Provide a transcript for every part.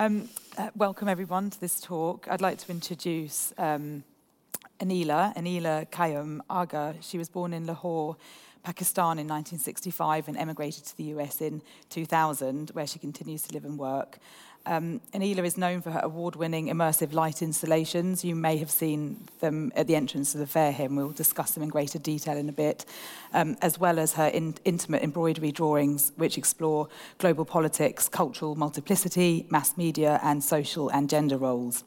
Um, uh, welcome everyone to this talk. I'd like to introduce um, Anila, Anila Quayyum Agha. She was born in Lahore, Pakistan in 1965 and emigrated to the US in 2000, where she continues to live and work. Um, Anila is known for her award-winning immersive light installations. You may have seen them at the entrance to the fair here, and we'll discuss them in greater detail in a bit, um, as well as her in intimate embroidery drawings, which explore global politics, cultural multiplicity, mass media, and social and gender roles.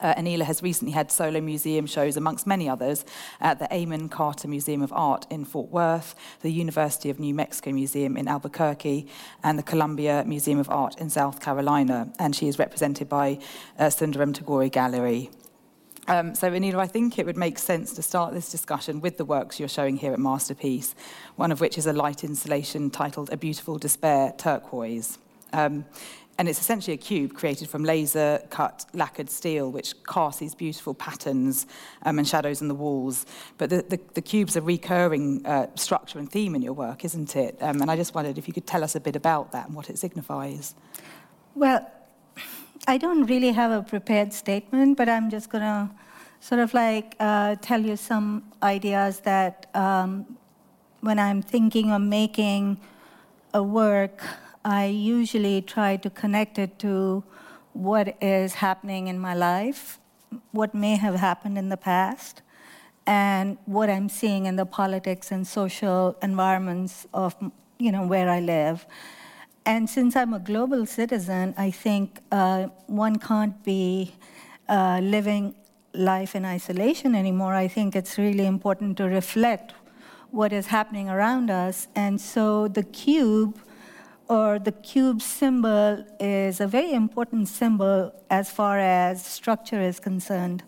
Uh, Anila has recently had solo museum shows, amongst many others, at the Amon Carter Museum of Art in Fort Worth, the University of New Mexico Museum in Albuquerque, and the Columbia Museum of Art in South Carolina. And she is represented by uh, Sundaram Tagore Gallery. Um, so, Anila, I think it would make sense to start this discussion with the works you're showing here at Masterpiece, one of which is a light installation titled A Beautiful Despair Turquoise. Um, and it's essentially a cube created from laser cut lacquered steel, which casts these beautiful patterns um, and shadows in the walls. But the, the, the cube's a recurring uh, structure and theme in your work, isn't it? Um, and I just wondered if you could tell us a bit about that and what it signifies. Well, I don't really have a prepared statement, but I'm just going to sort of like uh, tell you some ideas that um, when I'm thinking of making a work, I usually try to connect it to what is happening in my life, what may have happened in the past, and what I'm seeing in the politics and social environments of you know where I live. And since I'm a global citizen, I think uh, one can't be uh, living life in isolation anymore. I think it's really important to reflect what is happening around us. And so the cube or the cube symbol is a very important symbol as far as structure is concerned.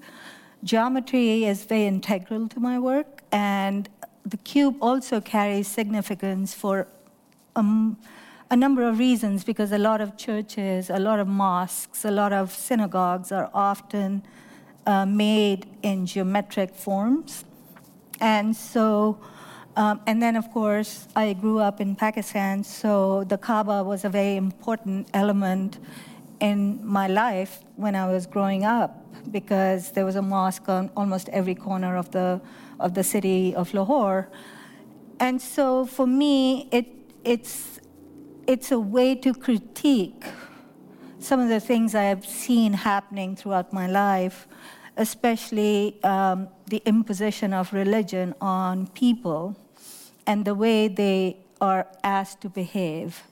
Geometry is very integral to my work, and the cube also carries significance for um, a number of reasons because a lot of churches, a lot of mosques, a lot of synagogues are often uh, made in geometric forms. And so um, and then, of course, I grew up in Pakistan, so the Kaaba was a very important element in my life when I was growing up because there was a mosque on almost every corner of the, of the city of Lahore. And so for me, it, it's, it's a way to critique some of the things I have seen happening throughout my life, especially um, the imposition of religion on people and the way they are asked to behave.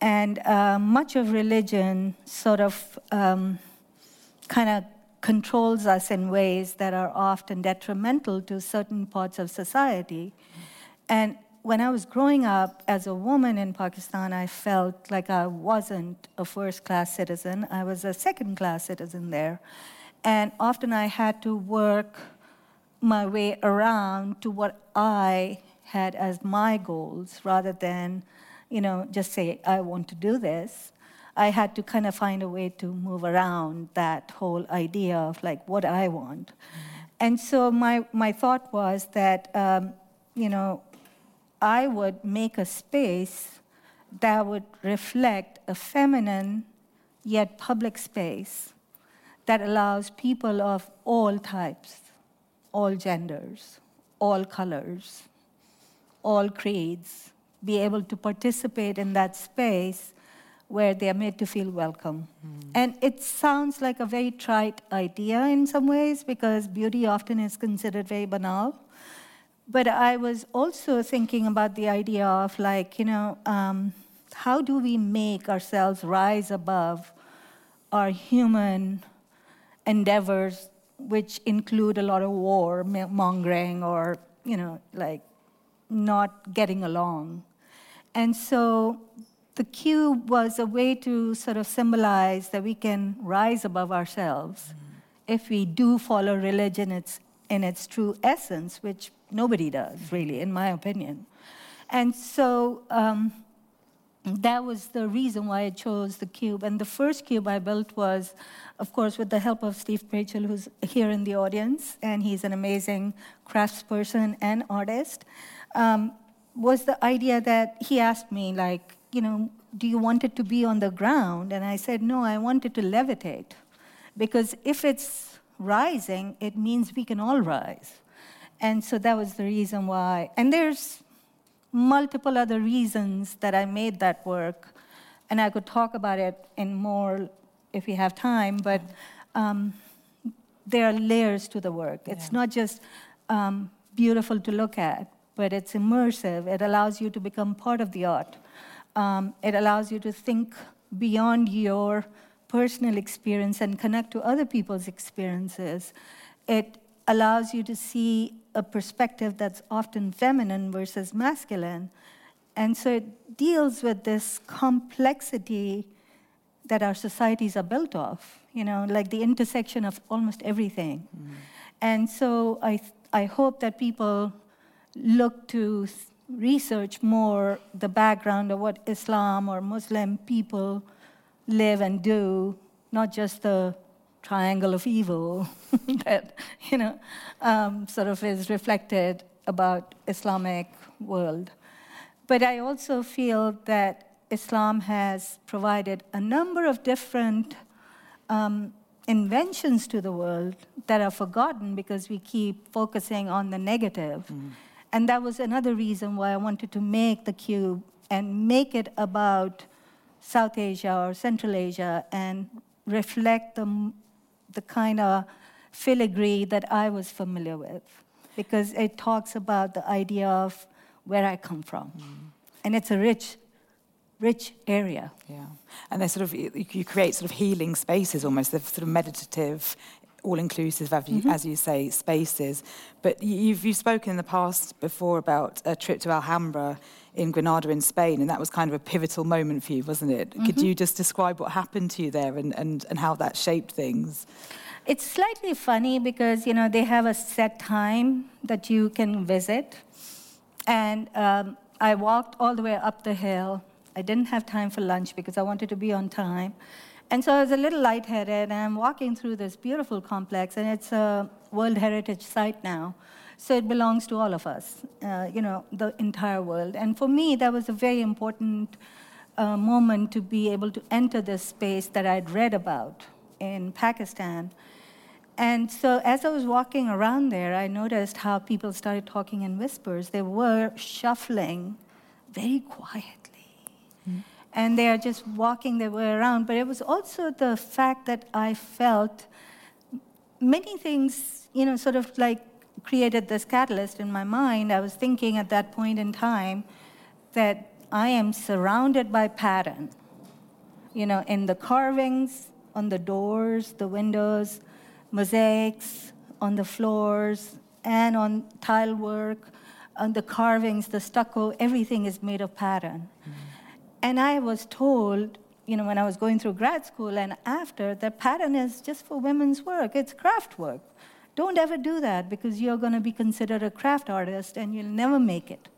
And uh, much of religion sort of um, kind of controls us in ways that are often detrimental to certain parts of society. And when I was growing up as a woman in Pakistan, I felt like I wasn't a first class citizen. I was a second class citizen there. And often I had to work my way around to what I had as my goals rather than, you know, just say, I want to do this. I had to kind of find a way to move around that whole idea of like what I want. And so my, my thought was that, um, you know, I would make a space that would reflect a feminine yet public space that allows people of all types, all genders, all colors, all creeds be able to participate in that space where they are made to feel welcome. Mm. And it sounds like a very trite idea in some ways because beauty often is considered very banal. But I was also thinking about the idea of, like, you know, um, how do we make ourselves rise above our human endeavors, which include a lot of war mongering or, you know, like not getting along. And so the cube was a way to sort of symbolize that we can rise above ourselves mm-hmm. if we do follow religion its, in its true essence, which nobody does, really, in my opinion. And so um, that was the reason why I chose the cube. And the first cube I built was, of course, with the help of Steve Prachel, who's here in the audience, and he's an amazing craftsperson and artist um, was the idea that he asked me, like, you know, Do you want it to be on the ground? And I said, No, I want it to levitate. Because if it's rising, it means we can all rise. And so that was the reason why. And there's multiple other reasons that I made that work. And I could talk about it in more if we have time, but um, there are layers to the work. It's Yeah. not just um, beautiful to look at, but it's immersive. It allows you to become part of the art. Um, it allows you to think beyond your personal experience and connect to other people's experiences. It allows you to see a perspective that's often feminine versus masculine. And so it deals with this complexity that our societies are built of, you know, like the intersection of almost everything. Mm. And so I, I hope that people look to research more the background of what Islam or Muslim people live and do, not just the triangle of evil that, you know, um, sort of is reflected about Islamic world. But I also feel that Islam has provided a number of different um, inventions to the world that are forgotten because we keep focusing on the negative. And that was another reason why I wanted to make the cube and make it about South Asia or Central Asia and reflect the, the kind of filigree that I was familiar with because it talks about the idea of where I come from. Mm. And it's a rich, rich area. Yeah, and they're sort of you, create sort of healing spaces almost. They're sort of meditative, all-inclusive, as you, mm-hmm. as you say, spaces. But you've you've spoken in the past before about a trip to Alhambra in Granada in Spain, and that was kind of a pivotal moment for you, wasn't it? Could you just describe what happened to you there and, and, and how that shaped things? It's slightly funny because you know they have a set time that you can visit, and um, I walked all the way up the hill. I didn't have time for lunch because I wanted to be on time, and so I was a little lightheaded. And I'm walking through this beautiful complex, and it's a World Heritage Site now, so it belongs to all of us, uh, you know, the entire world. And for me, that was a very important uh, moment to be able to enter this space that I'd read about in Pakistan. And so as I was walking around there, I noticed how people started talking in whispers. They were shuffling very quietly. And they are just walking their way around. But it was also the fact that I felt many things, you know, sort of like created this catalyst in my mind. I was thinking at that point in time that I am surrounded by pattern. You know, in the carvings on the doors, the windows, mosaics on the floors, and on tile work, on the carvings, the stucco, everything is made of pattern. Mm-hmm. And I was told, you know, when I was going through grad school and after, that pattern is just for women's work, it's craft work. Don't ever do that because you're going to be considered a craft artist and you'll never make it.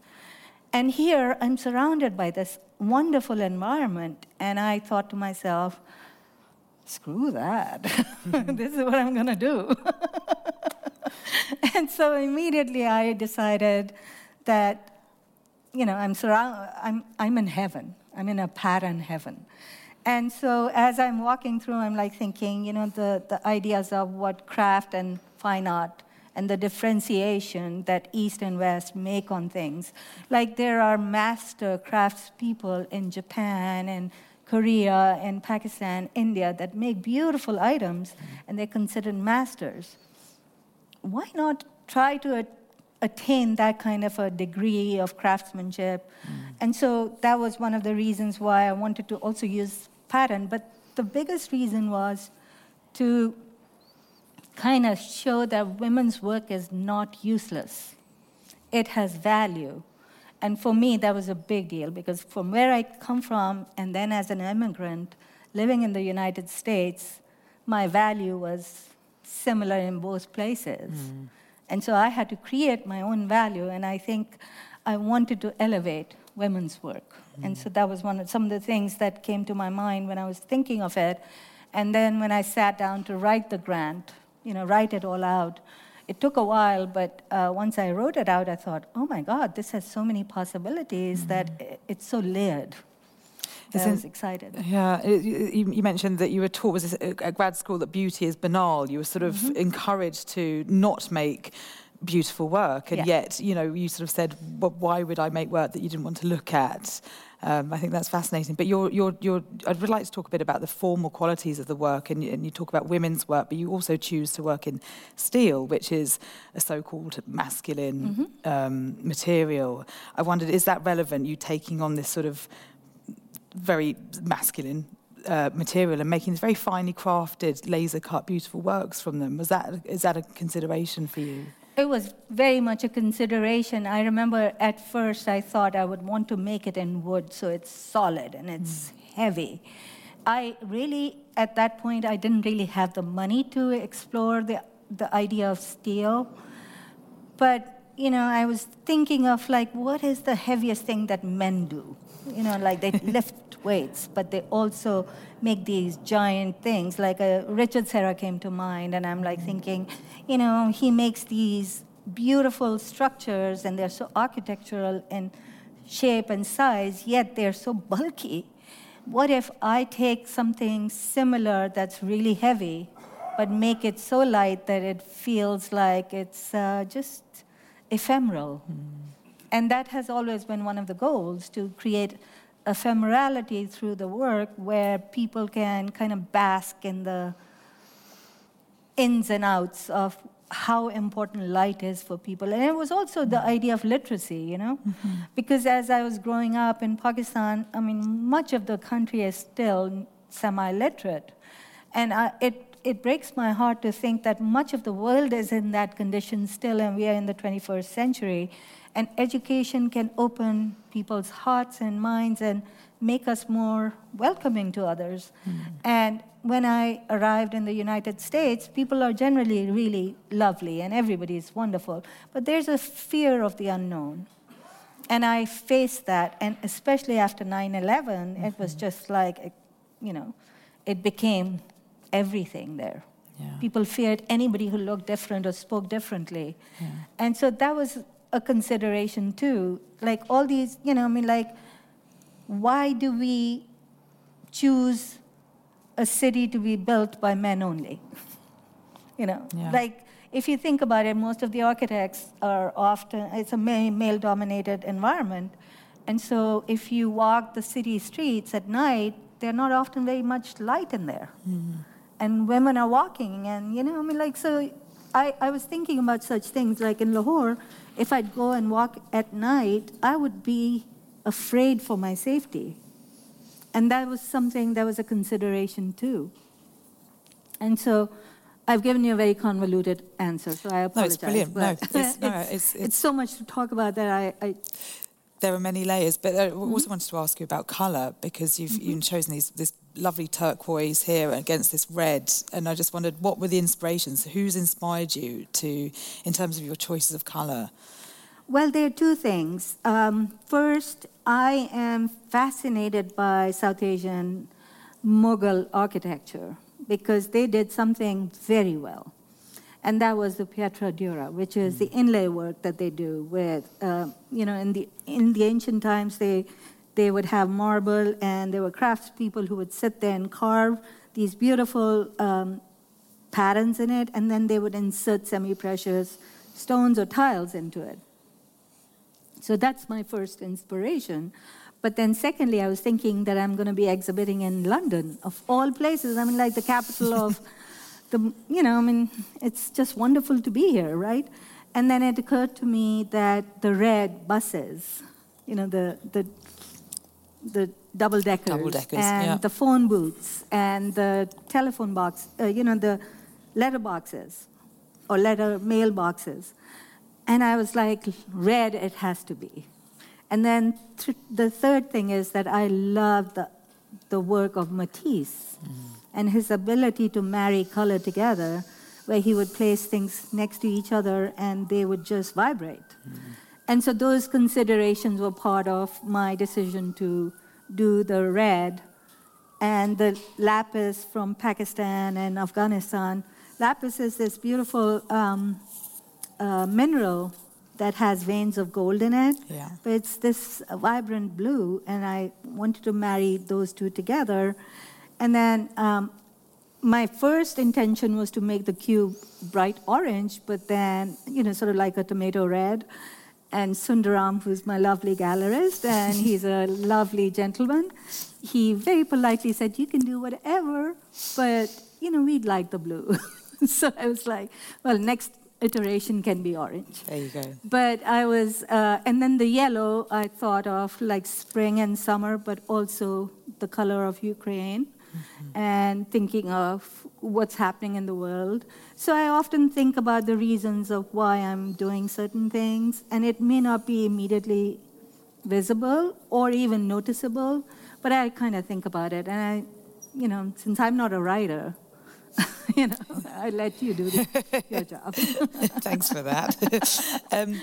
And here I'm surrounded by this wonderful environment, and I thought to myself, screw that. this is what I'm going to do. and so immediately I decided that, you know, I'm, surround- I'm, I'm in heaven. I'm in a pattern heaven. And so as I'm walking through, I'm like thinking, you know, the, the ideas of what craft and fine art and the differentiation that East and West make on things. Like there are master craftspeople in Japan and Korea and Pakistan, India that make beautiful items and they're considered masters. Why not try to at- attain that kind of a degree of craftsmanship? Mm. And so that was one of the reasons why I wanted to also use pattern. But the biggest reason was to kind of show that women's work is not useless. It has value. And for me, that was a big deal because from where I come from, and then as an immigrant living in the United States, my value was similar in both places. Mm. And so I had to create my own value, and I think I wanted to elevate women's work. And mm. so that was one of some of the things that came to my mind when I was thinking of it. And then when I sat down to write the grant, you know, write it all out, it took a while, but uh, once I wrote it out, I thought, oh my God, this has so many possibilities that it's so layered. I was excited. Yeah, you, you, mentioned that you were taught was at grad school that beauty is banal. You were sort of mm-hmm. encouraged to not make beautiful work, and yeah. yet you know you sort of said, well, "Why would I make work that you didn't want to look at?" Um, I think that's fascinating. But you're, you're, you're, I'd really like to talk a bit about the formal qualities of the work, and, and you talk about women's work, but you also choose to work in steel, which is a so-called masculine mm-hmm. um, material. I wondered, is that relevant? You taking on this sort of very masculine uh, material and making these very finely crafted, laser cut, beautiful works from them. Was that is that a consideration for you? It was very much a consideration. I remember at first I thought I would want to make it in wood so it's solid and it's mm. heavy. I really, at that point, I didn't really have the money to explore the, the idea of steel. But, you know, I was thinking of like, what is the heaviest thing that men do? You know, like they lift weights, but they also make these giant things. Like a, uh, Richard Serra came to mind, and I'm like thinking, you know, he makes these beautiful structures, and they're so architectural in shape and size, yet they're so bulky. What if I take something similar that's really heavy, but make it so light that it feels like it's uh, just ephemeral? Mm. And that has always been one of the goals to create ephemerality through the work where people can kind of bask in the ins and outs of how important light is for people. And it was also the idea of literacy, you know? Mm-hmm. Because as I was growing up in Pakistan, I mean, much of the country is still semi literate. And I, it, it breaks my heart to think that much of the world is in that condition still, and we are in the 21st century. And education can open people's hearts and minds and make us more welcoming to others. Mm. And when I arrived in the United States, people are generally really lovely and everybody is wonderful. But there's a fear of the unknown. And I faced that, and especially after 9 11, mm-hmm. it was mm-hmm. just like, you know, it became everything there. Yeah. People feared anybody who looked different or spoke differently. Yeah. And so that was a consideration too. Like all these, you know, I mean, like, why do we choose a city to be built by men only? you know, yeah. like if you think about it, most of the architects are often, it's a male dominated environment. And so if you walk the city streets at night, there's not often very much light in there. Mm. And women are walking, and you know, I mean, like, so I, I was thinking about such things, like in Lahore, if I'd go and walk at night, I would be afraid for my safety. And that was something that was a consideration too. And so I've given you a very convoluted answer, so I apologize. No, it's brilliant. No, it's, no, it's, it's, it's, so much to talk about that I, I there are many layers, but I mm-hmm. also wanted to ask you about colour because you've, mm-hmm. you've chosen these, this lovely turquoise here against this red, and I just wondered what were the inspirations? Who's inspired you to, in terms of your choices of colour? Well, there are two things. Um, first, I am fascinated by South Asian Mughal architecture because they did something very well and that was the pietra dura, which is the inlay work that they do with, uh, you know, in the in the ancient times they they would have marble, and there were craftspeople who would sit there and carve these beautiful um, patterns in it, and then they would insert semi-precious stones or tiles into it. So that's my first inspiration. But then, secondly, I was thinking that I'm going to be exhibiting in London, of all places. I mean, like the capital of the, you know, I mean, it's just wonderful to be here, right? And then it occurred to me that the red buses, you know, the, the, the double deckers, double deckers and yeah. the phone booths and the telephone box, uh, you know, the letter boxes or letter mail boxes. And I was like, red it has to be. And then th- the third thing is that I love the, the work of Matisse. Mm and his ability to marry color together, where he would place things next to each other and they would just vibrate. Mm-hmm. And so those considerations were part of my decision to do the red and the lapis from Pakistan and Afghanistan. Lapis is this beautiful um, uh, mineral that has veins of gold in it. Yeah. But it's this vibrant blue, and I wanted to marry those two together. And then um, my first intention was to make the cube bright orange, but then, you know, sort of like a tomato red. And Sundaram, who's my lovely gallerist, and he's a lovely gentleman, he very politely said, You can do whatever, but, you know, we'd like the blue. so I was like, Well, next iteration can be orange. There you go. But I was, uh, and then the yellow I thought of like spring and summer, but also the color of Ukraine mm-hmm. and thinking of what's happening in the world. So I often think about the reasons of why I'm doing certain things, and it may not be immediately visible or even noticeable, but I kind of think about it. And I, you know, since I'm not a writer, you know, I let you do the, your job. Thanks for that. um,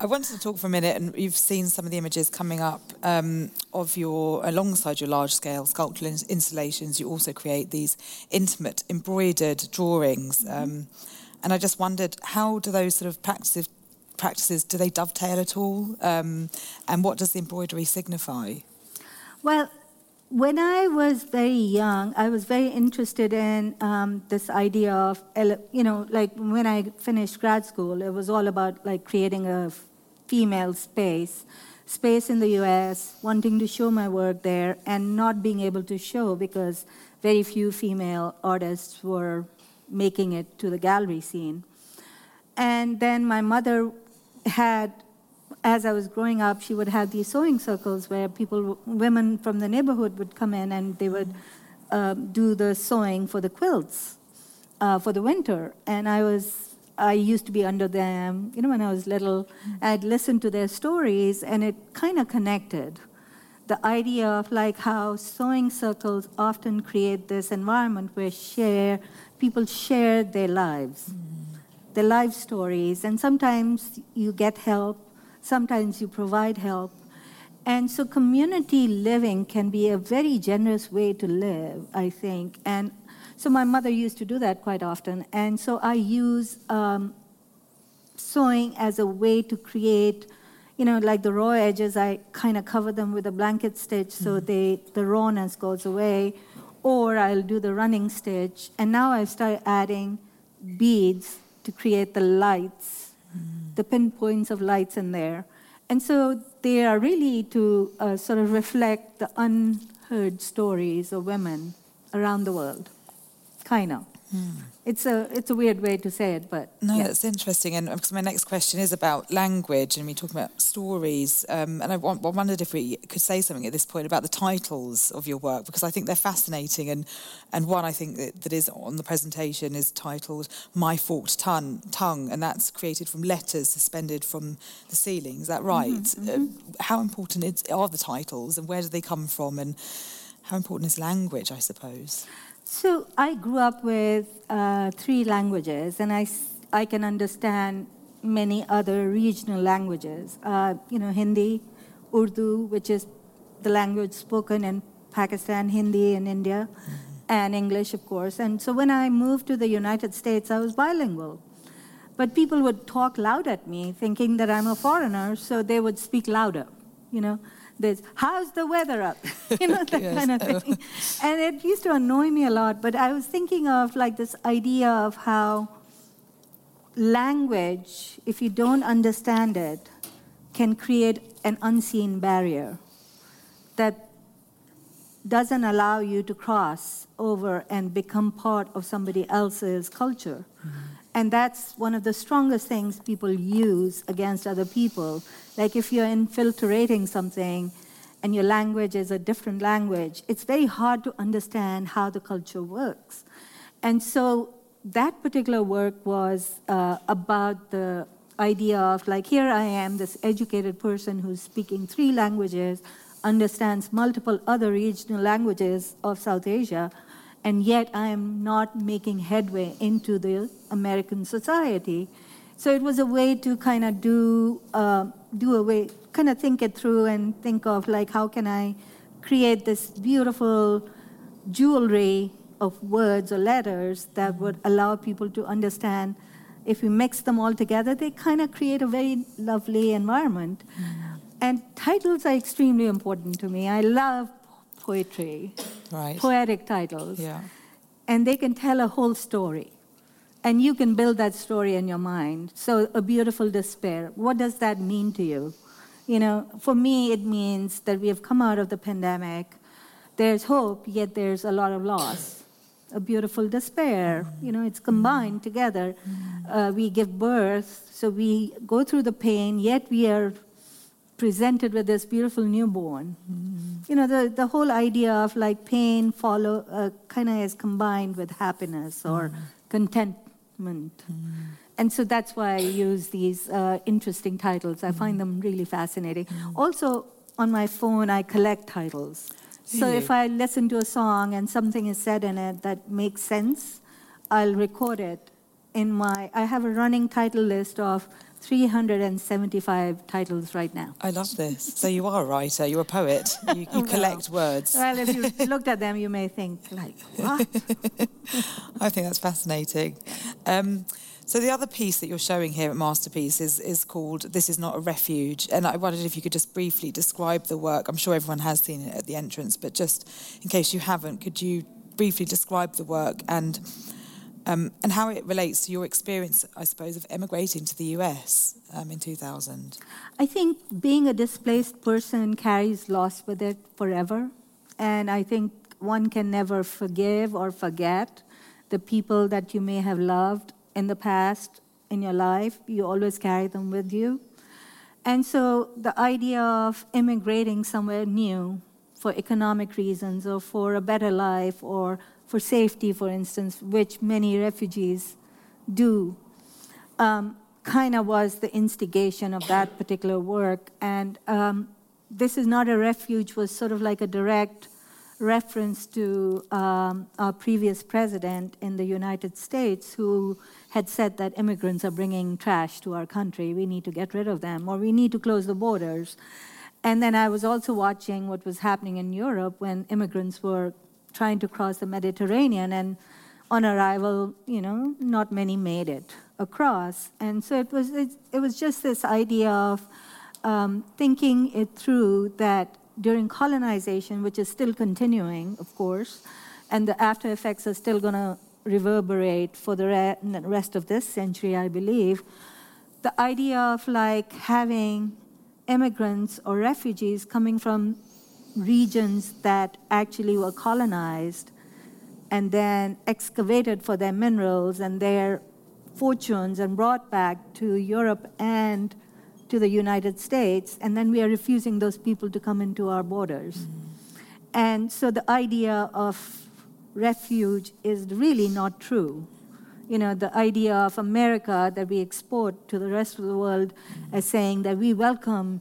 I wanted to talk for a minute, and you've seen some of the images coming up um, of your, alongside your large-scale sculptural installations, you also create these intimate embroidered drawings. Mm-hmm. Um, and I just wondered, how do those sort of practices, practices do they dovetail at all? Um, and what does the embroidery signify? Well, when I was very young, I was very interested in um, this idea of, you know, like when I finished grad school, it was all about like creating a female space, space in the U.S., wanting to show my work there, and not being able to show because very few female artists were making it to the gallery scene. And then my mother had as I was growing up, she would have these sewing circles where people, women from the neighborhood would come in and they would uh, do the sewing for the quilts uh, for the winter. And I was, I used to be under them, you know, when I was little. I'd listen to their stories and it kind of connected. The idea of like how sewing circles often create this environment where share, people share their lives, mm. their life stories, and sometimes you get help sometimes you provide help. And so community living can be a very generous way to live, I think. And so my mother used to do that quite often. And so I use um, sewing as a way to create, you know, like the raw edges, I kind of cover them with a blanket stitch so mm-hmm. they, the rawness goes away. Or I'll do the running stitch. And now I've started adding beads to create the lights the pinpoints of lights in there. And so they are really to uh, sort of reflect the unheard stories of women around the world, kind of. Mm. It's a it's a weird way to say it, but no, yeah. that's interesting. And because my next question is about language, and we talk about stories. Um, and I, I wondered if we could say something at this point about the titles of your work because I think they're fascinating. And and one I think that, that is on the presentation is titled "My Forked Tongue," tongue, and that's created from letters suspended from the ceiling. Is that mm-hmm, right? Mm-hmm, mm-hmm. Uh, how important is, are the titles, and where do they come from, and how important is language? I suppose. So I grew up with uh, three languages, and I, I can understand many other regional languages. Uh, you know, Hindi, Urdu, which is the language spoken in Pakistan, Hindi in India, mm-hmm. and English, of course. And so when I moved to the United States, I was bilingual. But people would talk loud at me, thinking that I'm a foreigner, so they would speak louder, you know. There's, how's the weather up? you know, that yes. kind of thing. And it used to annoy me a lot, but I was thinking of like this idea of how language, if you don't understand it, can create an unseen barrier that doesn't allow you to cross over and become part of somebody else's culture. Mm-hmm. And that's one of the strongest things people use against other people. Like if you're infiltrating something and your language is a different language, it's very hard to understand how the culture works. And so that particular work was uh, about the idea of like, here I am, this educated person who's speaking three languages, understands multiple other regional languages of South Asia and yet I am not making headway into the American society. So it was a way to kind of do uh, do a way, kind of think it through and think of like how can I create this beautiful jewelry of words or letters that would allow people to understand if we mix them all together, they kind of create a very lovely environment. Mm. And titles are extremely important to me. I love poetry, right. poetic titles. Yeah. And they can tell a whole story. And you can build that story in your mind. So, A Beautiful Despair, what does that mean to you? You know, for me, it means that we have come out of the pandemic. There's hope, yet there's a lot of loss. A beautiful despair, you know, it's combined together. Uh, we give birth, so we go through the pain, yet we are presented with this beautiful newborn. Mm. You know, the, the whole idea of like pain follow uh, kind of is combined with happiness or mm. contentment. Mm. And so that's why I use these uh, interesting titles. I find them really fascinating. Also, on my phone, I collect titles. So if I listen to a song and something is said in it that makes sense, I'll record it in my. I have a running title list of 375 titles right now. I love this. So you are a writer, you're a poet, you, you collect words. Well, if you looked at them, you may think, like, what? I think that's fascinating. Um, so the other piece that you're showing here at Masterpiece is, is called This Is Not a Refuge. And I wondered if you could just briefly describe the work. I'm sure everyone has seen it at the entrance, but just in case you haven't, could you briefly describe the work and um, and how it relates to your experience, I suppose, of emigrating to the US um, in 2000. I think being a displaced person carries loss with it forever. And I think one can never forgive or forget the people that you may have loved in the past in your life. You always carry them with you. And so the idea of immigrating somewhere new for economic reasons or for a better life or for safety, for instance, which many refugees do, um, kind of was the instigation of that particular work. And um, this is not a refuge was sort of like a direct reference to um, our previous president in the United States who had said that immigrants are bringing trash to our country. We need to get rid of them, or we need to close the borders. And then I was also watching what was happening in Europe when immigrants were trying to cross the Mediterranean, and on arrival, you know, not many made it across. And so it was, it, it was just this idea of um, thinking it through that during colonization, which is still continuing, of course, and the after effects are still going to reverberate for the re- rest of this century, I believe, the idea of like having immigrants or refugees coming from regions that actually were colonized and then excavated for their minerals and their fortunes and brought back to Europe and to the United States, and then we are refusing those people to come into our borders. Mm. And so the idea of refuge is really not true. You know, the idea of America that we export to the rest of the world mm. as saying that we welcome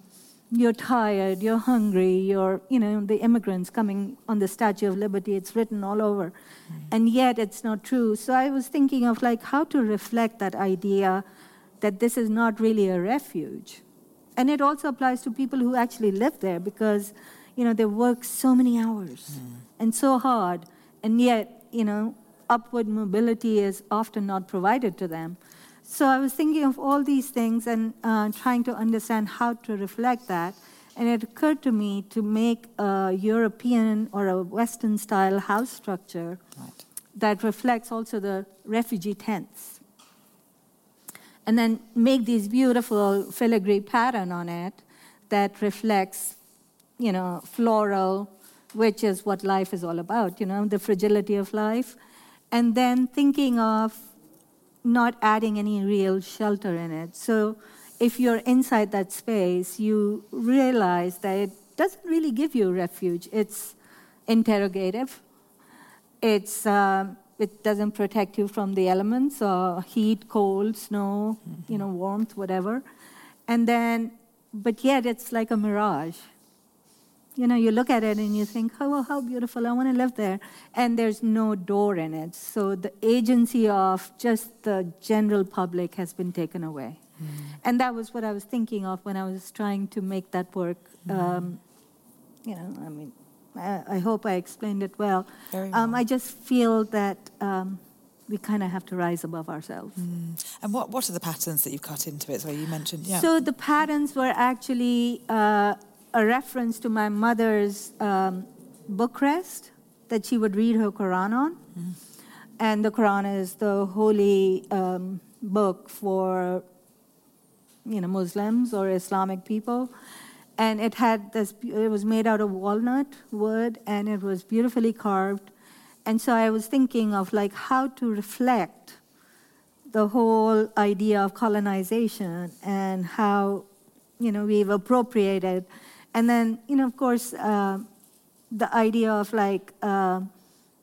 you're tired, you're hungry, you're, you know, the immigrants coming on the Statue of Liberty, it's written all over. Mm. And yet it's not true. So I was thinking of like how to reflect that idea that this is not really a refuge. And it also applies to people who actually live there because, you know, they work so many hours mm. and so hard, and yet, you know, upward mobility is often not provided to them. So I was thinking of all these things and uh, trying to understand how to reflect that. And it occurred to me to make a European or a Western style house structure right. that reflects also the refugee tents. And then make this beautiful filigree pattern on it that reflects, you know, floral, which is what life is all about, you know, the fragility of life. And then thinking of not adding any real shelter in it. So if you're inside that space, you realize that it doesn't really give you refuge. It's interrogative. It's um, it doesn't protect you from the elements or heat, cold, snow, mm-hmm. you know, warmth, whatever. And then, but yet it's like a mirage you know, you look at it and you think, oh, well, how beautiful, I want to live there. And there's no door in it. So the agency of just the general public has been taken away. Mm. And that was what I was thinking of when I was trying to make that work. Mm. Um, you know, I mean, I, I, hope I explained it well. Very um. I just feel that um, we kind of have to rise above ourselves. And what, what are the patterns that you've cut into it? So you mentioned, yeah. So the patterns were actually uh, a reference to my mother's um, book rest that she would read her Quran on. And the Quran is the holy um, book for you know Muslims or Islamic people. And it had this. It was made out of walnut wood, and it was beautifully carved. And so I was thinking of like how to reflect the whole idea of colonization and how you know we've appropriated and then you know of course uh, the idea of like uh,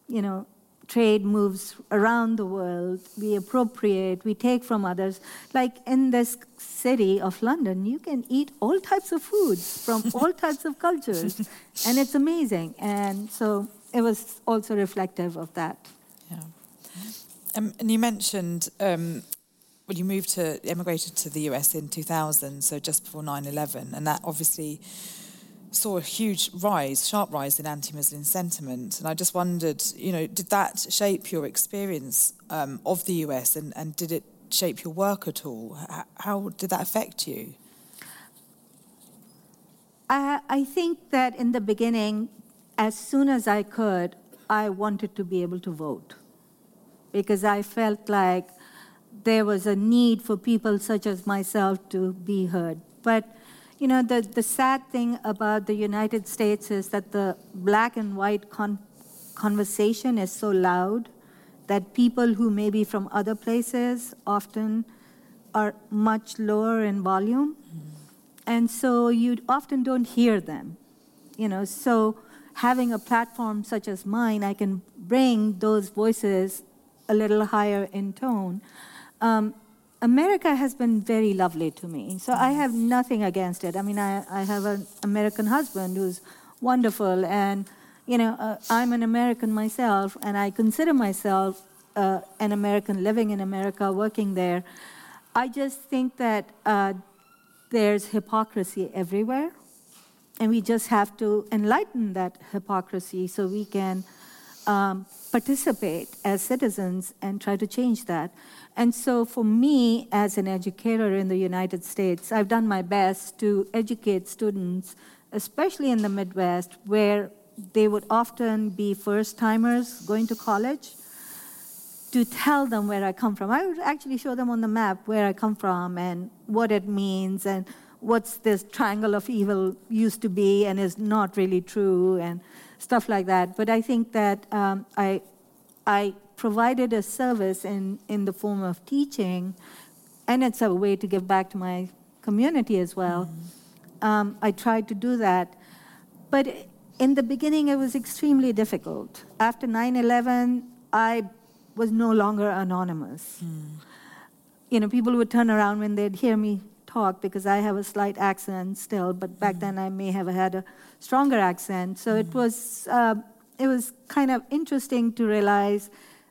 you know trade moves around the world we appropriate we take from others. Like in this city of london you can eat all types of foods from all types of cultures and it's amazing. And so it was also reflective of that. Yeah. Um, and you mentioned um, you moved to, emigrated to the US in 2000, so just before 9 11, and that obviously saw a huge rise, sharp rise in anti Muslim sentiment. And I just wondered, you know, did that shape your experience um, of the US and, and did it shape your work at all? How did that affect you? I, I think that in the beginning, as soon as I could, I wanted to be able to vote because I felt like there was a need for people such as myself to be heard. But you know, the, the sad thing about the United States is that the black and white con- conversation is so loud that people who may be from other places often are much lower in volume. Mm-hmm. And so you often don't hear them you know. So having a platform such as mine i can bring those voices a little higher in tone um, america has been very lovely to me so i have nothing against it. I mean i, I have an american husband who's wonderful and you know uh, i'm an american myself and i consider myself uh, an american living in america working there. I just think that uh, there's hypocrisy everywhere, and we just have to enlighten that hypocrisy so we can um, participate as citizens and try to change that. And so, for me, as an educator in the United States, I've done my best to educate students, especially in the Midwest, where they would often be first timers going to college to tell them where I come from. I would actually show them on the map where I come from and what it means and what's this triangle of evil used to be and is not really true and stuff like that. But I think that um, I, I provided a service in, in the form of teaching, and it's a way to give back to my community as well. Um, I tried to do that. But in the beginning, it was extremely difficult. After 9 11, I was no longer anonymous. You know, people would turn around when they'd hear me talk because I have a slight accent still, but back mm-hmm. then I may have had a stronger accent. So it mm-hmm. was uh, it was kind of interesting to realize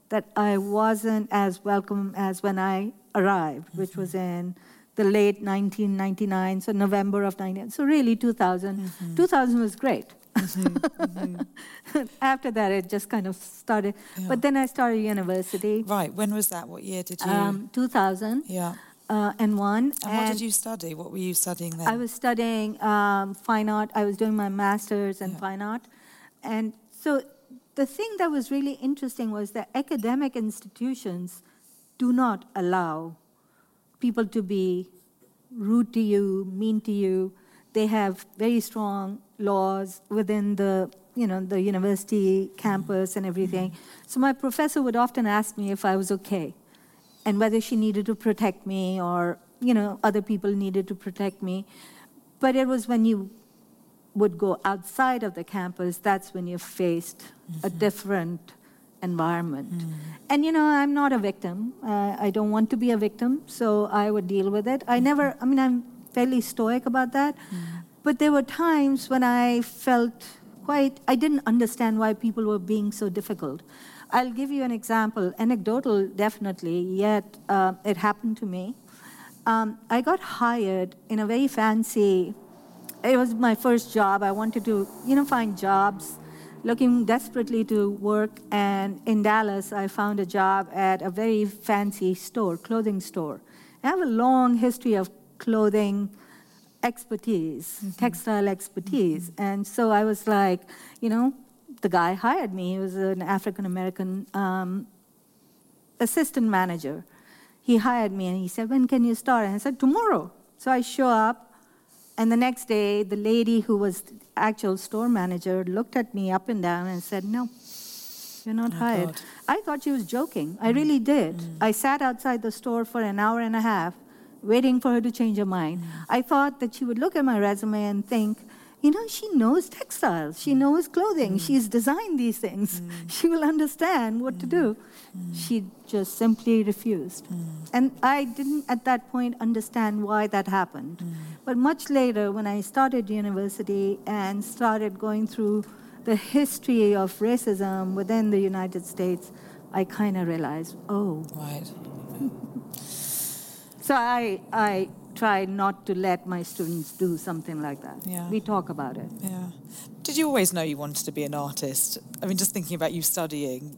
that I wasn't as welcome as when I arrived, which was mm-hmm. in the late 1999, so November of 99. So really 2000. 2000 was great. After that, it just kind of started. But then I started university, Right, when was that? What year did you? um, 2000 yeah. Uh, and one. And what did you study? What were you studying then? I was studying um, fine art. I was doing my master's in Yeah. fine art. And so the thing that was really interesting was that academic institutions do not allow people to be rude to you, mean to you. They have very strong laws within the you know the university campus and everything. So my professor would often ask me if I was okay and whether she needed to protect me or you know other people needed to protect me. But it was when you would go outside of the campus that's when you faced a mm-hmm. different environment. Mm-hmm. And you know i'm not a victim. Uh, i don't want to be a victim so i would deal with it. I mm-hmm. never i mean i'm fairly stoic about that. But there were times when i felt quite i didn't understand why people were being so difficult I'll give you an example, anecdotal definitely, yet uh, it happened to me. Um, I got hired in a very fancy, it was my first job. I wanted to, you know, find jobs looking desperately to work. And in Dallas, I found a job at a very fancy store, clothing store. I have a long history of clothing expertise, mm-hmm. textile expertise. Mm-hmm. And so I was like, you know, the guy hired me. He was an African American um, assistant manager. He hired me and he said, When can you start? And I said, Tomorrow. So I show up, and the next day, the lady who was the actual store manager looked at me up and down and said, No, you're not oh hired. God. I thought she was joking. I really did. Mm. I sat outside the store for an hour and a half waiting for her to change her mind. Mm. I thought that she would look at my resume and think, you know, she knows textiles, she knows clothing, mm. she's designed these things, mm. she will understand what mm. to do. Mm. She just simply refused. Mm. And I didn't at that point understand why that happened. Mm. But much later, when I started university and started going through the history of racism within the United States, I kind of realized, oh. Right. so I, I try not to let my students do something like that. Yeah. We talk about it. Yeah. Did you always know you wanted to be an artist? I mean, just thinking about you studying,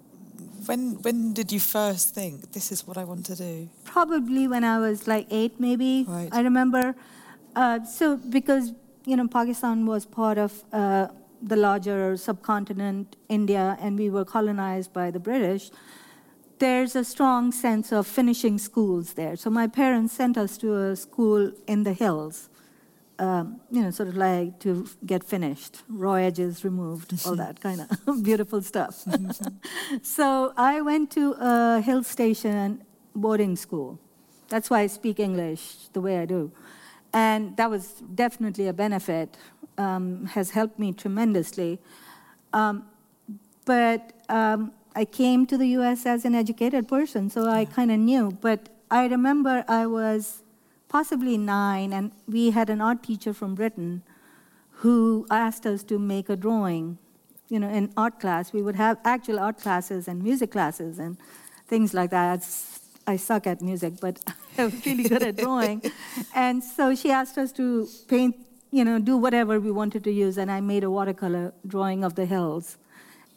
when when did you first think this is what I want to do? Probably when I was like eight, maybe. Right. I remember. Uh, so because you know Pakistan was part of uh, the larger subcontinent, India, and we were colonized by the British there's a strong sense of finishing schools there. So my parents sent us to a school in the hills, um, you know, sort of like to get finished, raw edges removed, all that kind of beautiful stuff. so I went to a hill station boarding school. That's why I speak English the way I do. And that was definitely a benefit, um, has helped me tremendously. Um, but um, I came to the US as an educated person, so I kind of knew. But I remember I was possibly nine, and we had an art teacher from Britain who asked us to make a drawing. You know, in art class, we would have actual art classes and music classes and things like that. I suck at music, but I'm really good at drawing. and so she asked us to paint, you know, do whatever we wanted to use, and I made a watercolor drawing of the hills.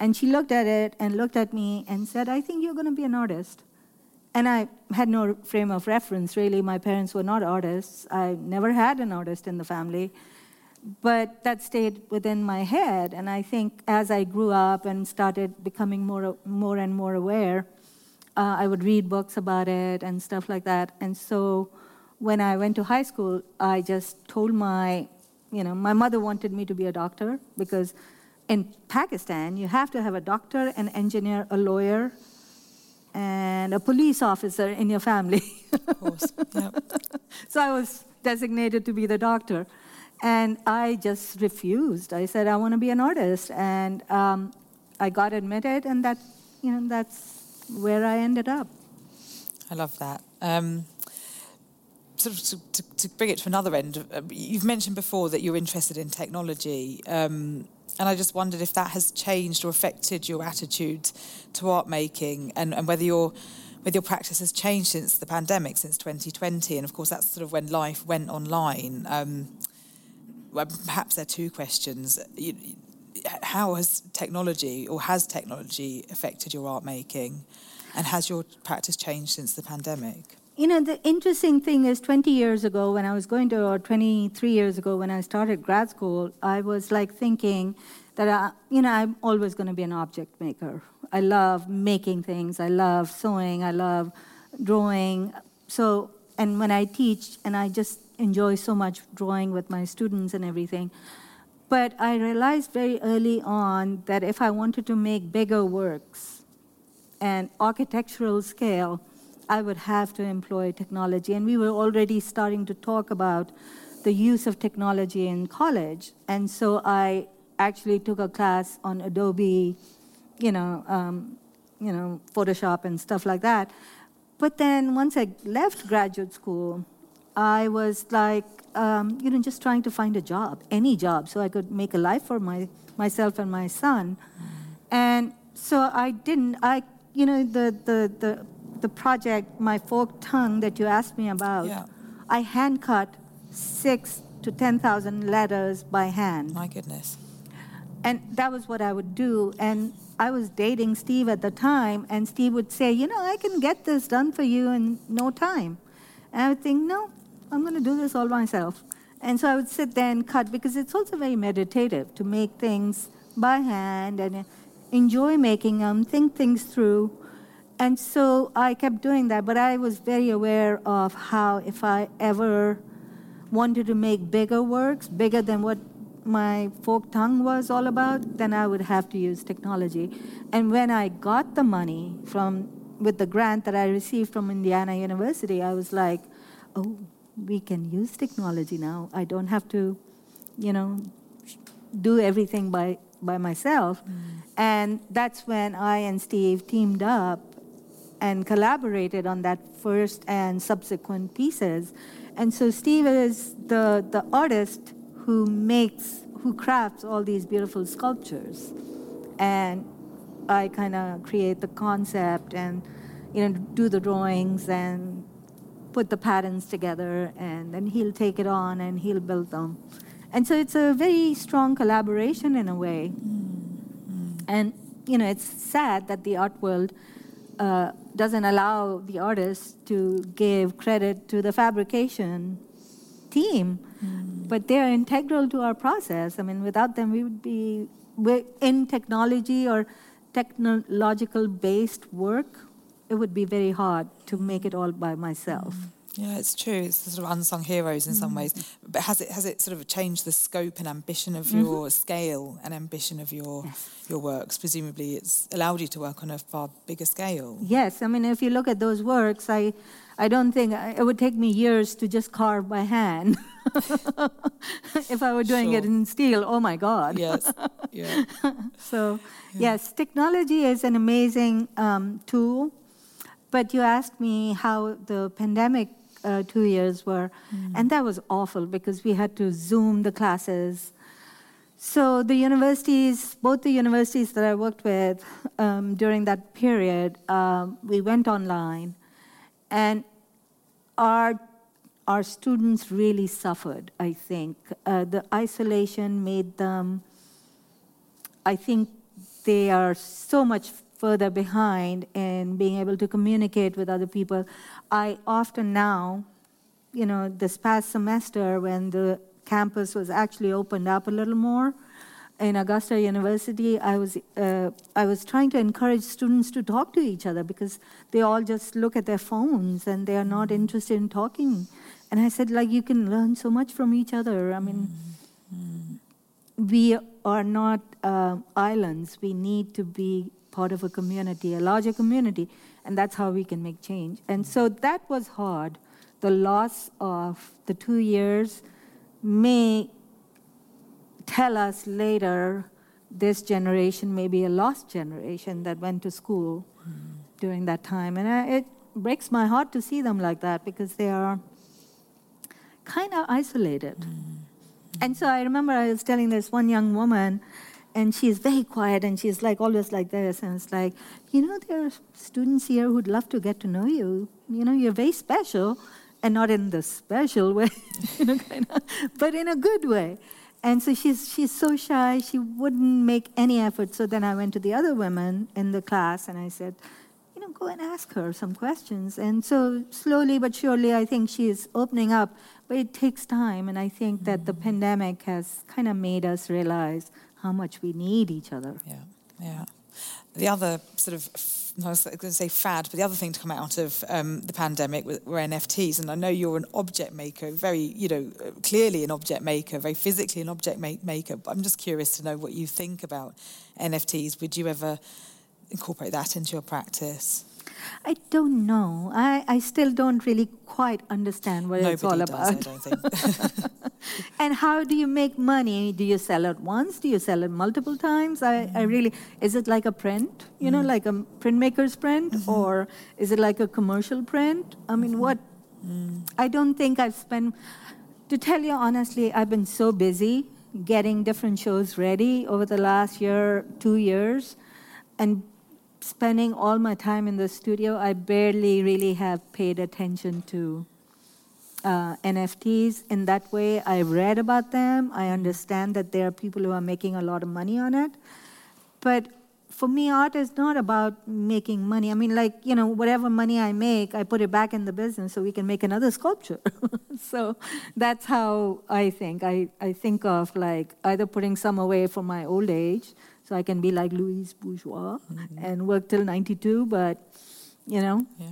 And she looked at it and looked at me and said, I think you're going to be an artist. And I had no frame of reference, really. My parents were not artists. I never had an artist in the family. But that stayed within my head. And I think as I grew up and started becoming more, more and more aware, uh, I would read books about it and stuff like that. And so when I went to high school, I just told my, you know, my mother wanted me to be a doctor because in Pakistan, you have to have a doctor, an engineer, a lawyer, and a police officer in your family. of course. Yep. so I was designated to be the doctor. And I just refused. I said, I want to be an artist. And um, I got admitted, and that, you know, that's where I ended up. I love that. Um, sort of to, to, to, bring it to another end, uh, you've mentioned before that you're interested in technology. Um, and I just wondered if that has changed or affected your attitude to art making and, and whether your whether your practice has changed since the pandemic, since 2020. And of course, that's sort of when life went online. Um, well, perhaps there are two questions. How has technology or has technology affected your art making? And has your practice changed since the pandemic? You know, the interesting thing is 20 years ago when I was going to, or 23 years ago when I started grad school, I was like thinking that, I, you know, I'm always going to be an object maker. I love making things. I love sewing. I love drawing. So, and when I teach, and I just enjoy so much drawing with my students and everything. But I realized very early on that if I wanted to make bigger works and architectural scale, I would have to employ technology. And we were already starting to talk about the use of technology in college. And so I actually took a class on Adobe, you know, um, you know, Photoshop and stuff like that. But then once I left graduate school, I was like, um, you know, just trying to find a job, any job, so I could make a life for my, myself and my son. And so I didn't. I, you know, the the the the project, my folk tongue that you asked me about, yeah. I hand cut six to 10,000 letters by hand. My goodness. And that was what I would do. And I was dating Steve at the time, and Steve would say, You know, I can get this done for you in no time. And I would think, No, I'm going to do this all myself. And so I would sit there and cut because it's also very meditative to make things by hand and enjoy making them, think things through. And so I kept doing that, but I was very aware of how if I ever wanted to make bigger works, bigger than what my folk tongue was all about, then I would have to use technology. And when I got the money from with the grant that I received from Indiana University, I was like, oh, we can use technology now. I don't have to, you know, do everything by by myself. Mm. And that's when I and Steve teamed up and collaborated on that first and subsequent pieces. And so Steve is the, the artist who makes, who crafts all these beautiful sculptures. And I kind of create the concept and, you know, do the drawings and put the patterns together, and then he'll take it on and he'll build them. And so it's a very strong collaboration in a way. Mm-hmm. And, you know, it's sad that the art world uh, doesn't allow the artists to give credit to the fabrication team, mm. but they're integral to our process. I mean, without them, we would be in technology or technological based work. It would be very hard to make it all by myself. Mm. Yeah, it's true. It's sort of unsung heroes in mm. some ways. But has it has it sort of changed the scope and ambition of mm-hmm. your scale and ambition of your yes. your works? Presumably, it's allowed you to work on a far bigger scale. Yes, I mean, if you look at those works, I I don't think it would take me years to just carve by hand. if I were doing sure. it in steel, oh my God. Yes. Yeah. so, yeah. yes, technology is an amazing um, tool. But you asked me how the pandemic uh, two years were. Mm. And that was awful because we had to Zoom the classes. So the universities, both the universities that I worked with um, during that period, um, we went online, and our our students really suffered. I think uh, the isolation made them. I think they are so much further behind in being able to communicate with other people. I often now, you know, this past semester when the campus was actually opened up a little more in Augusta University, I was uh, I was trying to encourage students to talk to each other because they all just look at their phones and they are not interested in talking. And I said, like, you can learn so much from each other. I mean, mm-hmm. we are not uh, islands. We need to be part of a community, a larger community, and that's how we can make change. And so that was hard. The loss of the two years may tell us later this generation may be a lost generation that went to school mm. during that time. And I, it breaks my heart to see them like that because they are kind of isolated. Mm. And so I remember I was telling this one young woman, and she's very quiet and she's like always like this and it's like you know there are students here who'd love to get to know you. You know you're very special. And not in the special way you know kind of but in a good way. And so she's she's so shy she wouldn't make any effort. So then i went to the other women in the class and i said go and ask her some questions and so slowly but surely i think she's opening up but it takes time and i think that the mm-hmm. pandemic has kind of made us realize how much we need each other. Yeah, yeah. The other sort of, I was going to say fad, but the other thing to come out of um, the pandemic were, were NFTs. And I know you're an object maker, very, you know, clearly an object maker, very physically an object ma- maker. But I'm just curious to know what you think about NFTs. Would you ever incorporate that into your practice? I don't know. I, I still don't really quite understand what Nobody it's all about. Does, I don't think. and how do you make money? Do you sell it once? Do you sell it multiple times? I, I mm. really is it like a print? You mm. know, like a printmaker's print, mm-hmm. or is it like a commercial print? I mean, mm-hmm. what? Mm. I don't think I've spent. To tell you honestly, I've been so busy getting different shows ready over the last year, two years, and spending all my time in the studio, I barely really have paid attention to uh, NFTs in that way. I've read about them. I understand that there are people who are making a lot of money on it. But for me, art is not about making money. I mean, like, you know, whatever money I make, I put it back in the business so we can make another sculpture. so that's how I think. I, I think of like either putting some away for my old age, so I can be like Louise Bourgeois mm-hmm. and work till 92, but, you know, yeah,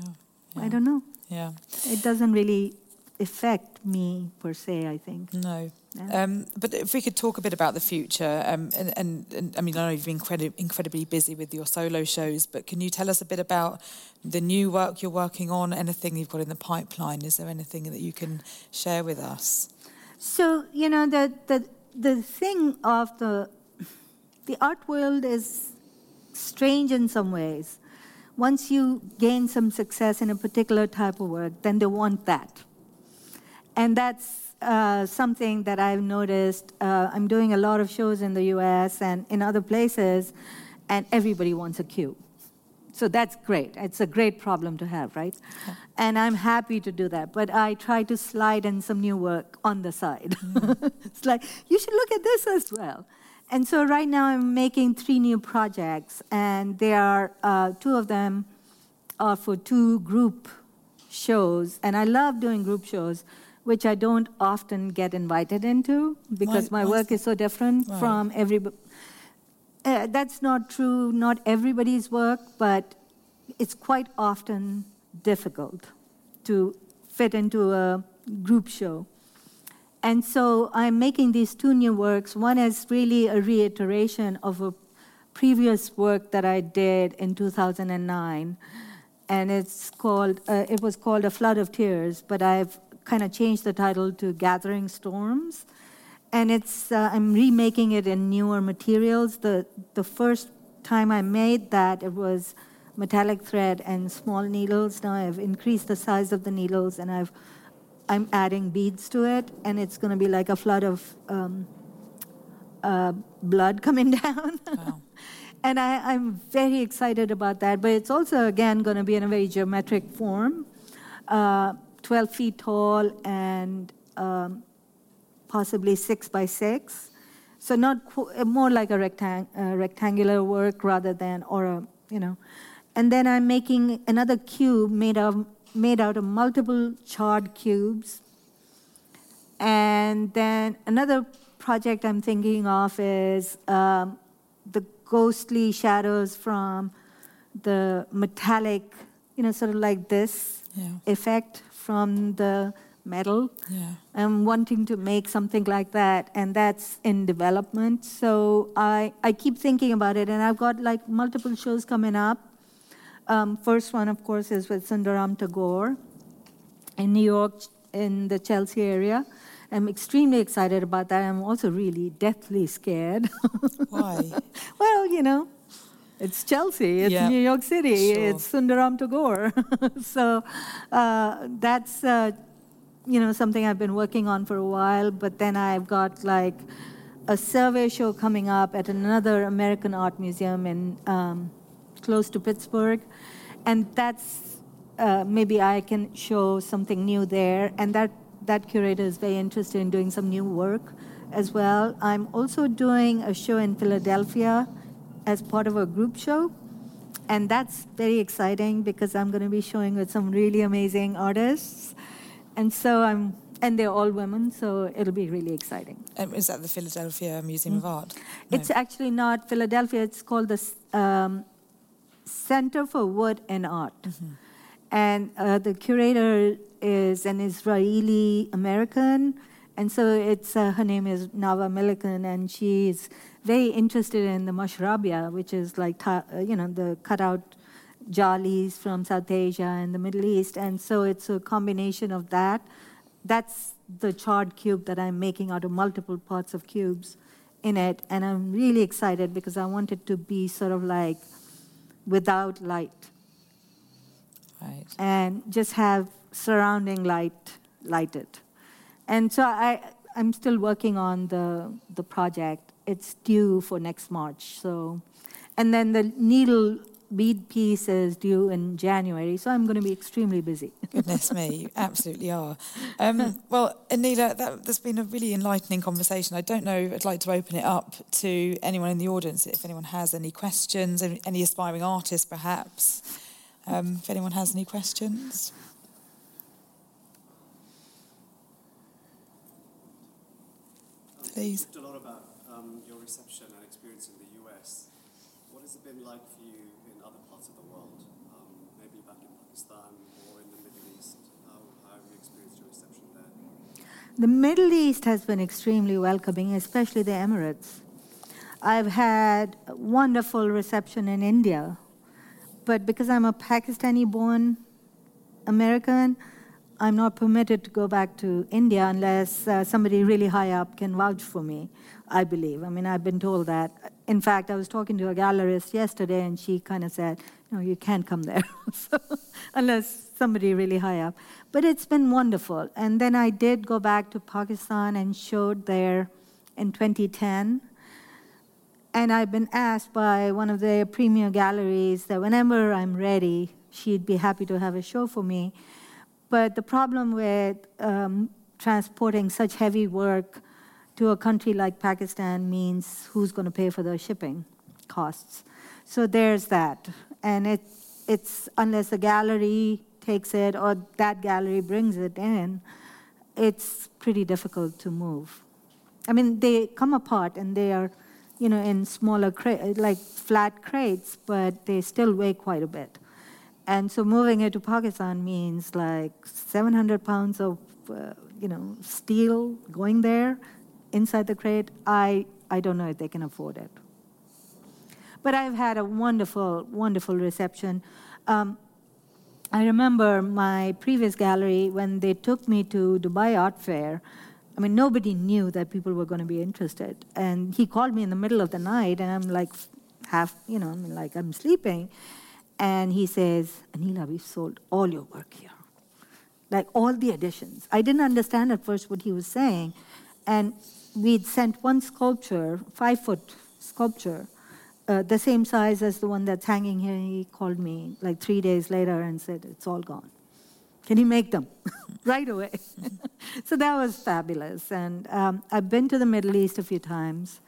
yeah. I don't know. Yeah. It doesn't really affect me per se, I think. No. Yeah. Um, but if we could talk a bit about the future, um, and, and, and, I mean, I know you've been incredi- incredibly busy with your solo shows, but can you tell us a bit about the new work you're working on, anything you've got in the pipeline? Is there anything that you can share with us? So, you know, the, the, the thing of the, the art world is strange in some ways. Once you gain some success in a particular type of work, then they want that. And that's uh, something that I've noticed. Uh, I'm doing a lot of shows in the US and in other places, and everybody wants a cue. So that's great. It's a great problem to have, right? Yeah. And I'm happy to do that. But I try to slide in some new work on the side. Mm. it's like, you should look at this as well. And so right now I'm making three new projects, and they are uh, two of them are for two group shows. And I love doing group shows which I don't often get invited into because why, my work is so different right. from everybody. Uh, that's not true, not everybody's work, but it's quite often difficult to fit into a group show. And so I'm making these two new works. One is really a reiteration of a previous work that I did in 2009 and it's called uh, it was called a flood of tears but i've kind of changed the title to Gathering Storms. And it's, uh, I'm remaking it in newer materials. The, the first time I made that, it was metallic thread and small needles. Now I've increased the size of the needles and I've, I'm adding beads to it. And it's going to be like a flood of um, uh, blood coming down. Wow. and I, am very excited about that. But it's also, again, going to be in a very geometric form. Uh, 12 feet tall and um, possibly six by six. So not uh, more like a rectang- uh, rectangular work rather than, or a, you know. And then I'm making another cube made of made out of multiple charred cubes. And then another project I'm thinking of is um, the ghostly shadows from the metallic, you know, sort of like this yeah. effect from the metal. Yeah. I'm wanting to make something like that, and that's in development. So I, I keep thinking about it, and I've got like multiple shows coming up. Um, first one, of course, is with Sundaram Tagore in New York, in the Chelsea area. I'm extremely excited about that. I'm also really deathly scared. Why? well, you know, it's Chelsea, it's yep. New York City, sure. it's Sundaram Tagore. so uh, that's uh, you know something I've been working on for a while. But then I've got like a survey show coming up at another American art museum in um, close to Pittsburgh, and that's uh, maybe I can show something new there. And that that curator is very interested in doing some new work as well. I'm also doing a show in Philadelphia as part of a group show. And that's very exciting because I'm going to be showing with some really amazing artists. And so I'm, and they're all women, so it'll be really exciting. Um, is that the Philadelphia Museum mm-hmm. of Art? No. It's actually not Philadelphia, it's called the um, Center for Wood and Art. Mm-hmm. And uh, the curator is an Israeli American. And so it's uh, her name is Navva Milliken, and she's very interested in the mashrabia, which is like, uh, you know, the cutout jalis from South Asia and the Middle East. And so it's a combination of that. That's the charred cube that I'm making out of multiple parts of cubes in it. And I'm really excited because I want it to be sort of like without light. Right. And just have surrounding light lighted. And so I, I'm still working on the, the project it's due for next March. So, and then the needle bead piece is due in January, so I'm going to be extremely busy. Goodness me, you absolutely are. Um, well, Anila, that, that's been a really enlightening conversation. I don't know, I'd like to open it up to anyone in the audience if anyone has any questions, any aspiring artists perhaps. Um, if anyone has any questions. Please. The Middle East has been extremely welcoming, especially the Emirates. I've had wonderful reception in India, but because I'm a Pakistani born American, I'm not permitted to go back to India unless uh, somebody really high up can vouch for me, I believe. I mean, I've been told that. In fact, I was talking to a gallerist yesterday, and she kind of said, No, you can't come there so, unless somebody really high up. But it's been wonderful. And then I did go back to Pakistan and showed there in 2010. And I've been asked by one of the premier galleries that whenever I'm ready, she'd be happy to have a show for me. But the problem with um, transporting such heavy work to a country like Pakistan means who's going to pay for the shipping costs. So there's that. And it, it's unless the gallery takes it or that gallery brings it in, it's pretty difficult to move. I mean, they come apart and they are, you know, in smaller crates, like flat crates, but they still weigh quite a bit. And so moving it to Pakistan means like 700 pounds of, uh, you know, steel going there inside the crate. I, I don't know if they can afford it. But I've had a wonderful, wonderful reception. Um, I remember my previous gallery when they took me to Dubai Art Fair. I mean, nobody knew that people were going to be interested. And he called me in the middle of the night, and I'm like, half, you know, I'm like, I'm sleeping. And he says, Anila, we've sold all your work here. Like all the editions. I didn't understand at first what he was saying. And we'd sent one sculpture, five foot sculpture, uh, the same size as the one that's hanging here. He called me like three days later and said, It's all gone. Can you make them? right away. so that was fabulous. And um, I've been to the Middle East a few times.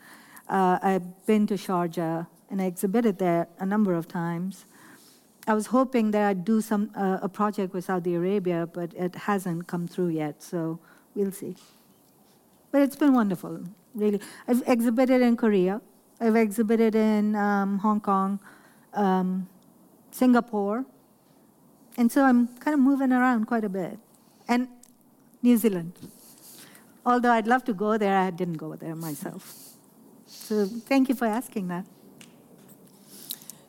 Uh, I've been to Sharjah and I exhibited there a number of times. I was hoping that I'd do some uh, a project with Saudi Arabia, but it hasn't come through yet. So we'll see. But it's been wonderful, really. I've exhibited in Korea. I've exhibited in um, Hong Kong, um, Singapore, and so I'm kind of moving around quite a bit. And New Zealand. Although I'd love to go there, I didn't go there myself. So thank you for asking that.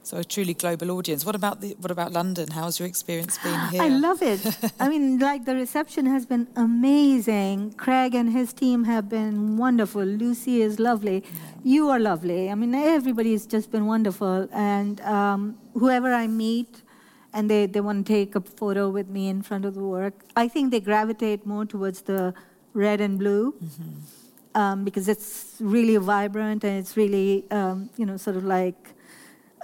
So a truly global audience. What about the, what about London? How's your experience been here? I love it. I mean, like the reception has been amazing. Craig and his team have been wonderful. Lucy is lovely. You are lovely. I mean, everybody's just been wonderful. And um, whoever I meet, and they, they want to take a photo with me in front of the work, I think they gravitate more towards the red and blue. Mm-hmm. Um, because it's really vibrant and it's really, um, you know, sort of like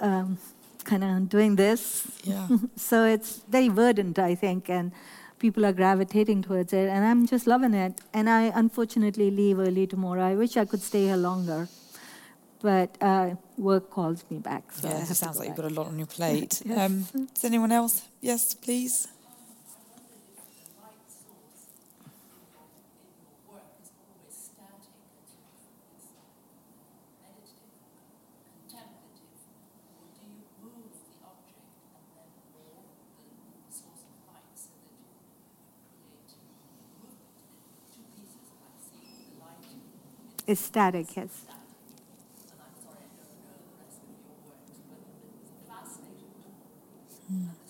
um, kind of doing this. Yeah. so it's very verdant, I think, and people are gravitating towards it, and I'm just loving it. And I unfortunately leave early tomorrow. I wish I could stay here longer, but uh, work calls me back. So yeah, it sounds like back. you've got a lot on your plate. yes. um, does anyone else? Yes, please. It's static, yes. Mm.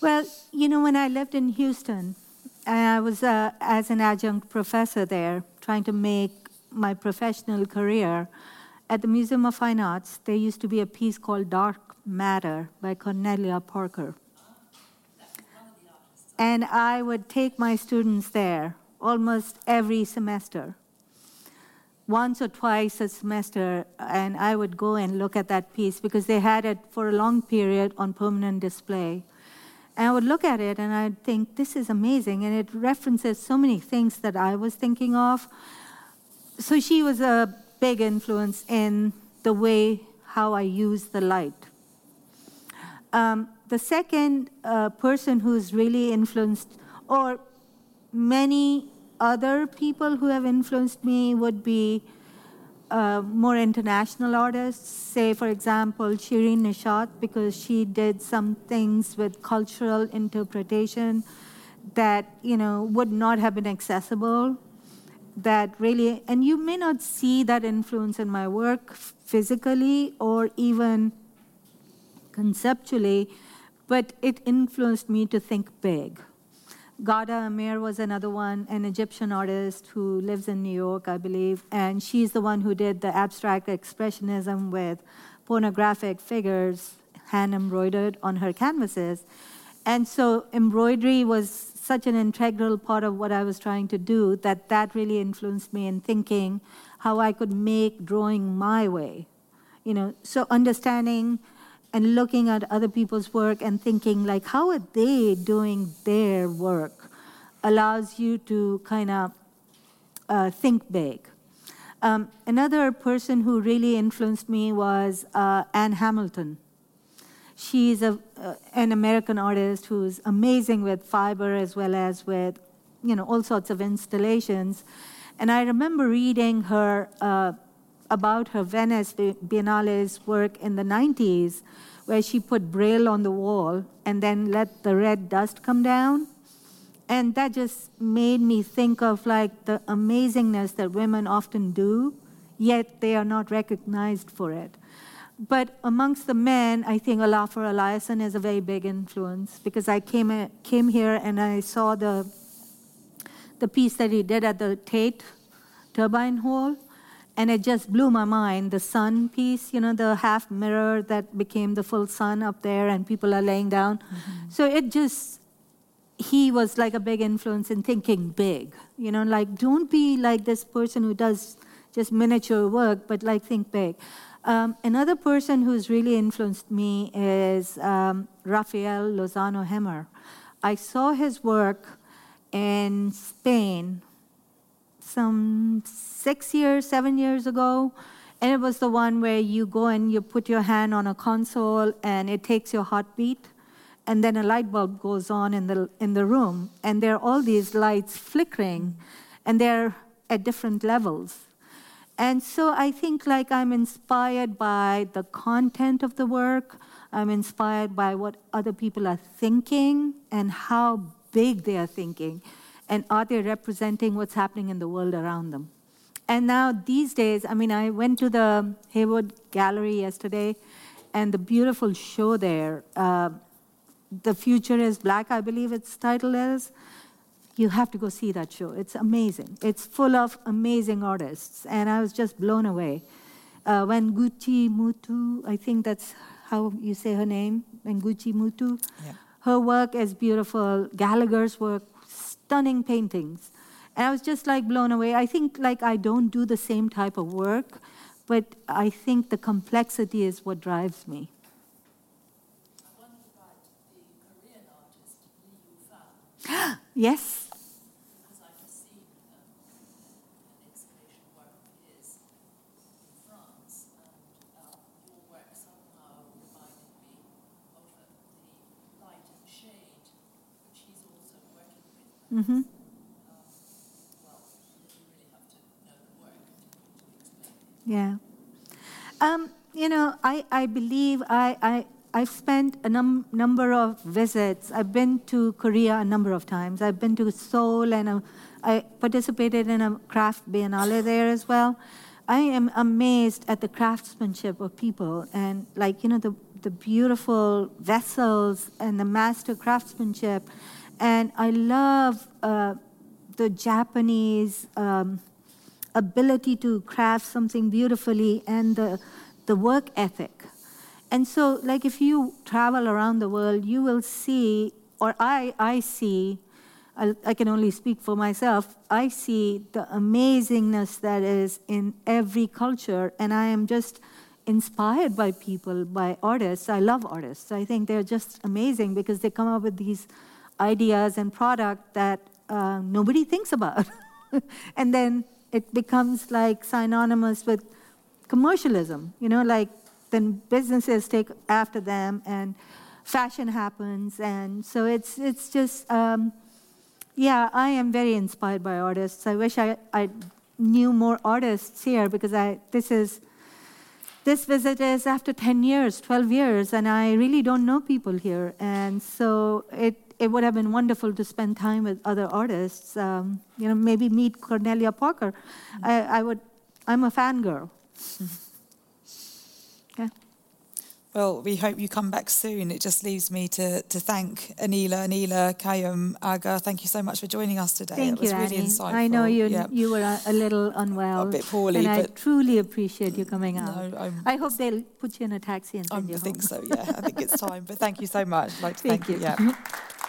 Well, you know, when I lived in Houston, I was uh, as an adjunct professor there, trying to make my professional career. At the Museum of Fine Arts, there used to be a piece called Dark Matter by Cornelia Parker. And I would take my students there almost every semester, once or twice a semester, and I would go and look at that piece because they had it for a long period on permanent display. I would look at it and I'd think, this is amazing. And it references so many things that I was thinking of. So she was a big influence in the way how I use the light. Um, the second uh, person who's really influenced, or many other people who have influenced me, would be uh, more international artists, say, for example, Shirin Neshat, because she did some things with cultural interpretation that, you know, would not have been accessible, that really, and you may not see that influence in my work physically or even conceptually, but it influenced me to think big. Ghada Amer was another one, an Egyptian artist who lives in New York, I believe, and she's the one who did the abstract expressionism with pornographic figures hand embroidered on her canvases. And so embroidery was such an integral part of what I was trying to do that that really influenced me in thinking how I could make drawing my way. You know, so understanding and looking at other people's work and thinking like how are they doing their work allows you to kind of uh, think big. Um, another person who really influenced me was uh, ann hamilton. She's a, uh, an american artist who's amazing with fiber as well as with you know all sorts of installations. And i remember reading her uh, about her Venice Biennale's work in the 90s, where she put braille on the wall and then let the red dust come down. And that just made me think of like the amazingness that women often do, yet they are not recognized for it. But amongst the men, I think Olafur Eliasson is a very big influence because I came, uh, came here and I saw the, the piece that he did at the Tate Turbine Hall and it just blew my mind. The sun piece, you know, the half mirror that became the full sun up there, and people are laying down. Mm-hmm. So it just, he was like a big influence in thinking big. You know, like don't be like this person who does just miniature work, but like think big. Um, another person who's really influenced me is um, Rafael Lozano Hemmer. I saw his work in Spain some six years, seven years ago. And it was the one where you go and you put your hand on a console and it takes your heartbeat. And then a light bulb goes on in the, in the room. And there are all these lights flickering. And they're at different levels. And so I think like I'm inspired by the content of the work. I'm inspired by what other people are thinking and how big they are thinking and are they representing what's happening in the world around them? And now these days, I mean, I went to the Hayward Gallery yesterday, and the beautiful show there, uh, The Future is Black, I believe its title is. You have to go see that show. It's amazing. It's full of amazing artists, and I was just blown away. Uh, Gucci Mutu, I think that's how you say her name, Wangechi Mutu. Yeah. Her work is beautiful. Gallagher's work stunning paintings. And I was just like blown away. I think like I don't do the same type of work, but I think the complexity is what drives me. yes. Mm-hmm. Yeah. Um, you know, I, I believe I, I, I've spent a num- number of visits. I've been to Korea a number of times. I've been to Seoul and I participated in a craft biennale there as well. I am amazed at the craftsmanship of people and like, you know, the, the beautiful vessels and the master craftsmanship. And I love uh, the Japanese um, ability to craft something beautifully and the, the work ethic. And so, like, if you travel around the world, you will see, or I, I see, I, I can only speak for myself, I see the amazingness that is in every culture, and I am just inspired by people, by artists. I love artists. I think they're just amazing because they come up with these ideas and product that uh, nobody thinks about. and then it becomes like synonymous with commercialism, you know, like then businesses take after them and fashion happens. And so it's, it's just, um, yeah, I am very inspired by artists. I wish I, I knew more artists here because I, this is, this visit is after 10 years, 12 years, and I really don't know people here. And so it, it would have been wonderful to spend time with other artists. Um, you know, maybe meet Cornelia Parker. I, I would, I'm a fangirl. yeah. Well, we hope you come back soon. It just leaves me to, to thank Anila, Anila, Quayyum, Agha. Thank you so much for joining us today. Thank it was you, really Annie. insightful. I know you Yeah. you were a, a little unwell. A bit poorly, and I truly appreciate you coming out. No, I'm- I hope they'll put you in a taxi and I send you think so, yeah. I think it's time. But thank you so much. I'd like to Thank thank, you. Yeah.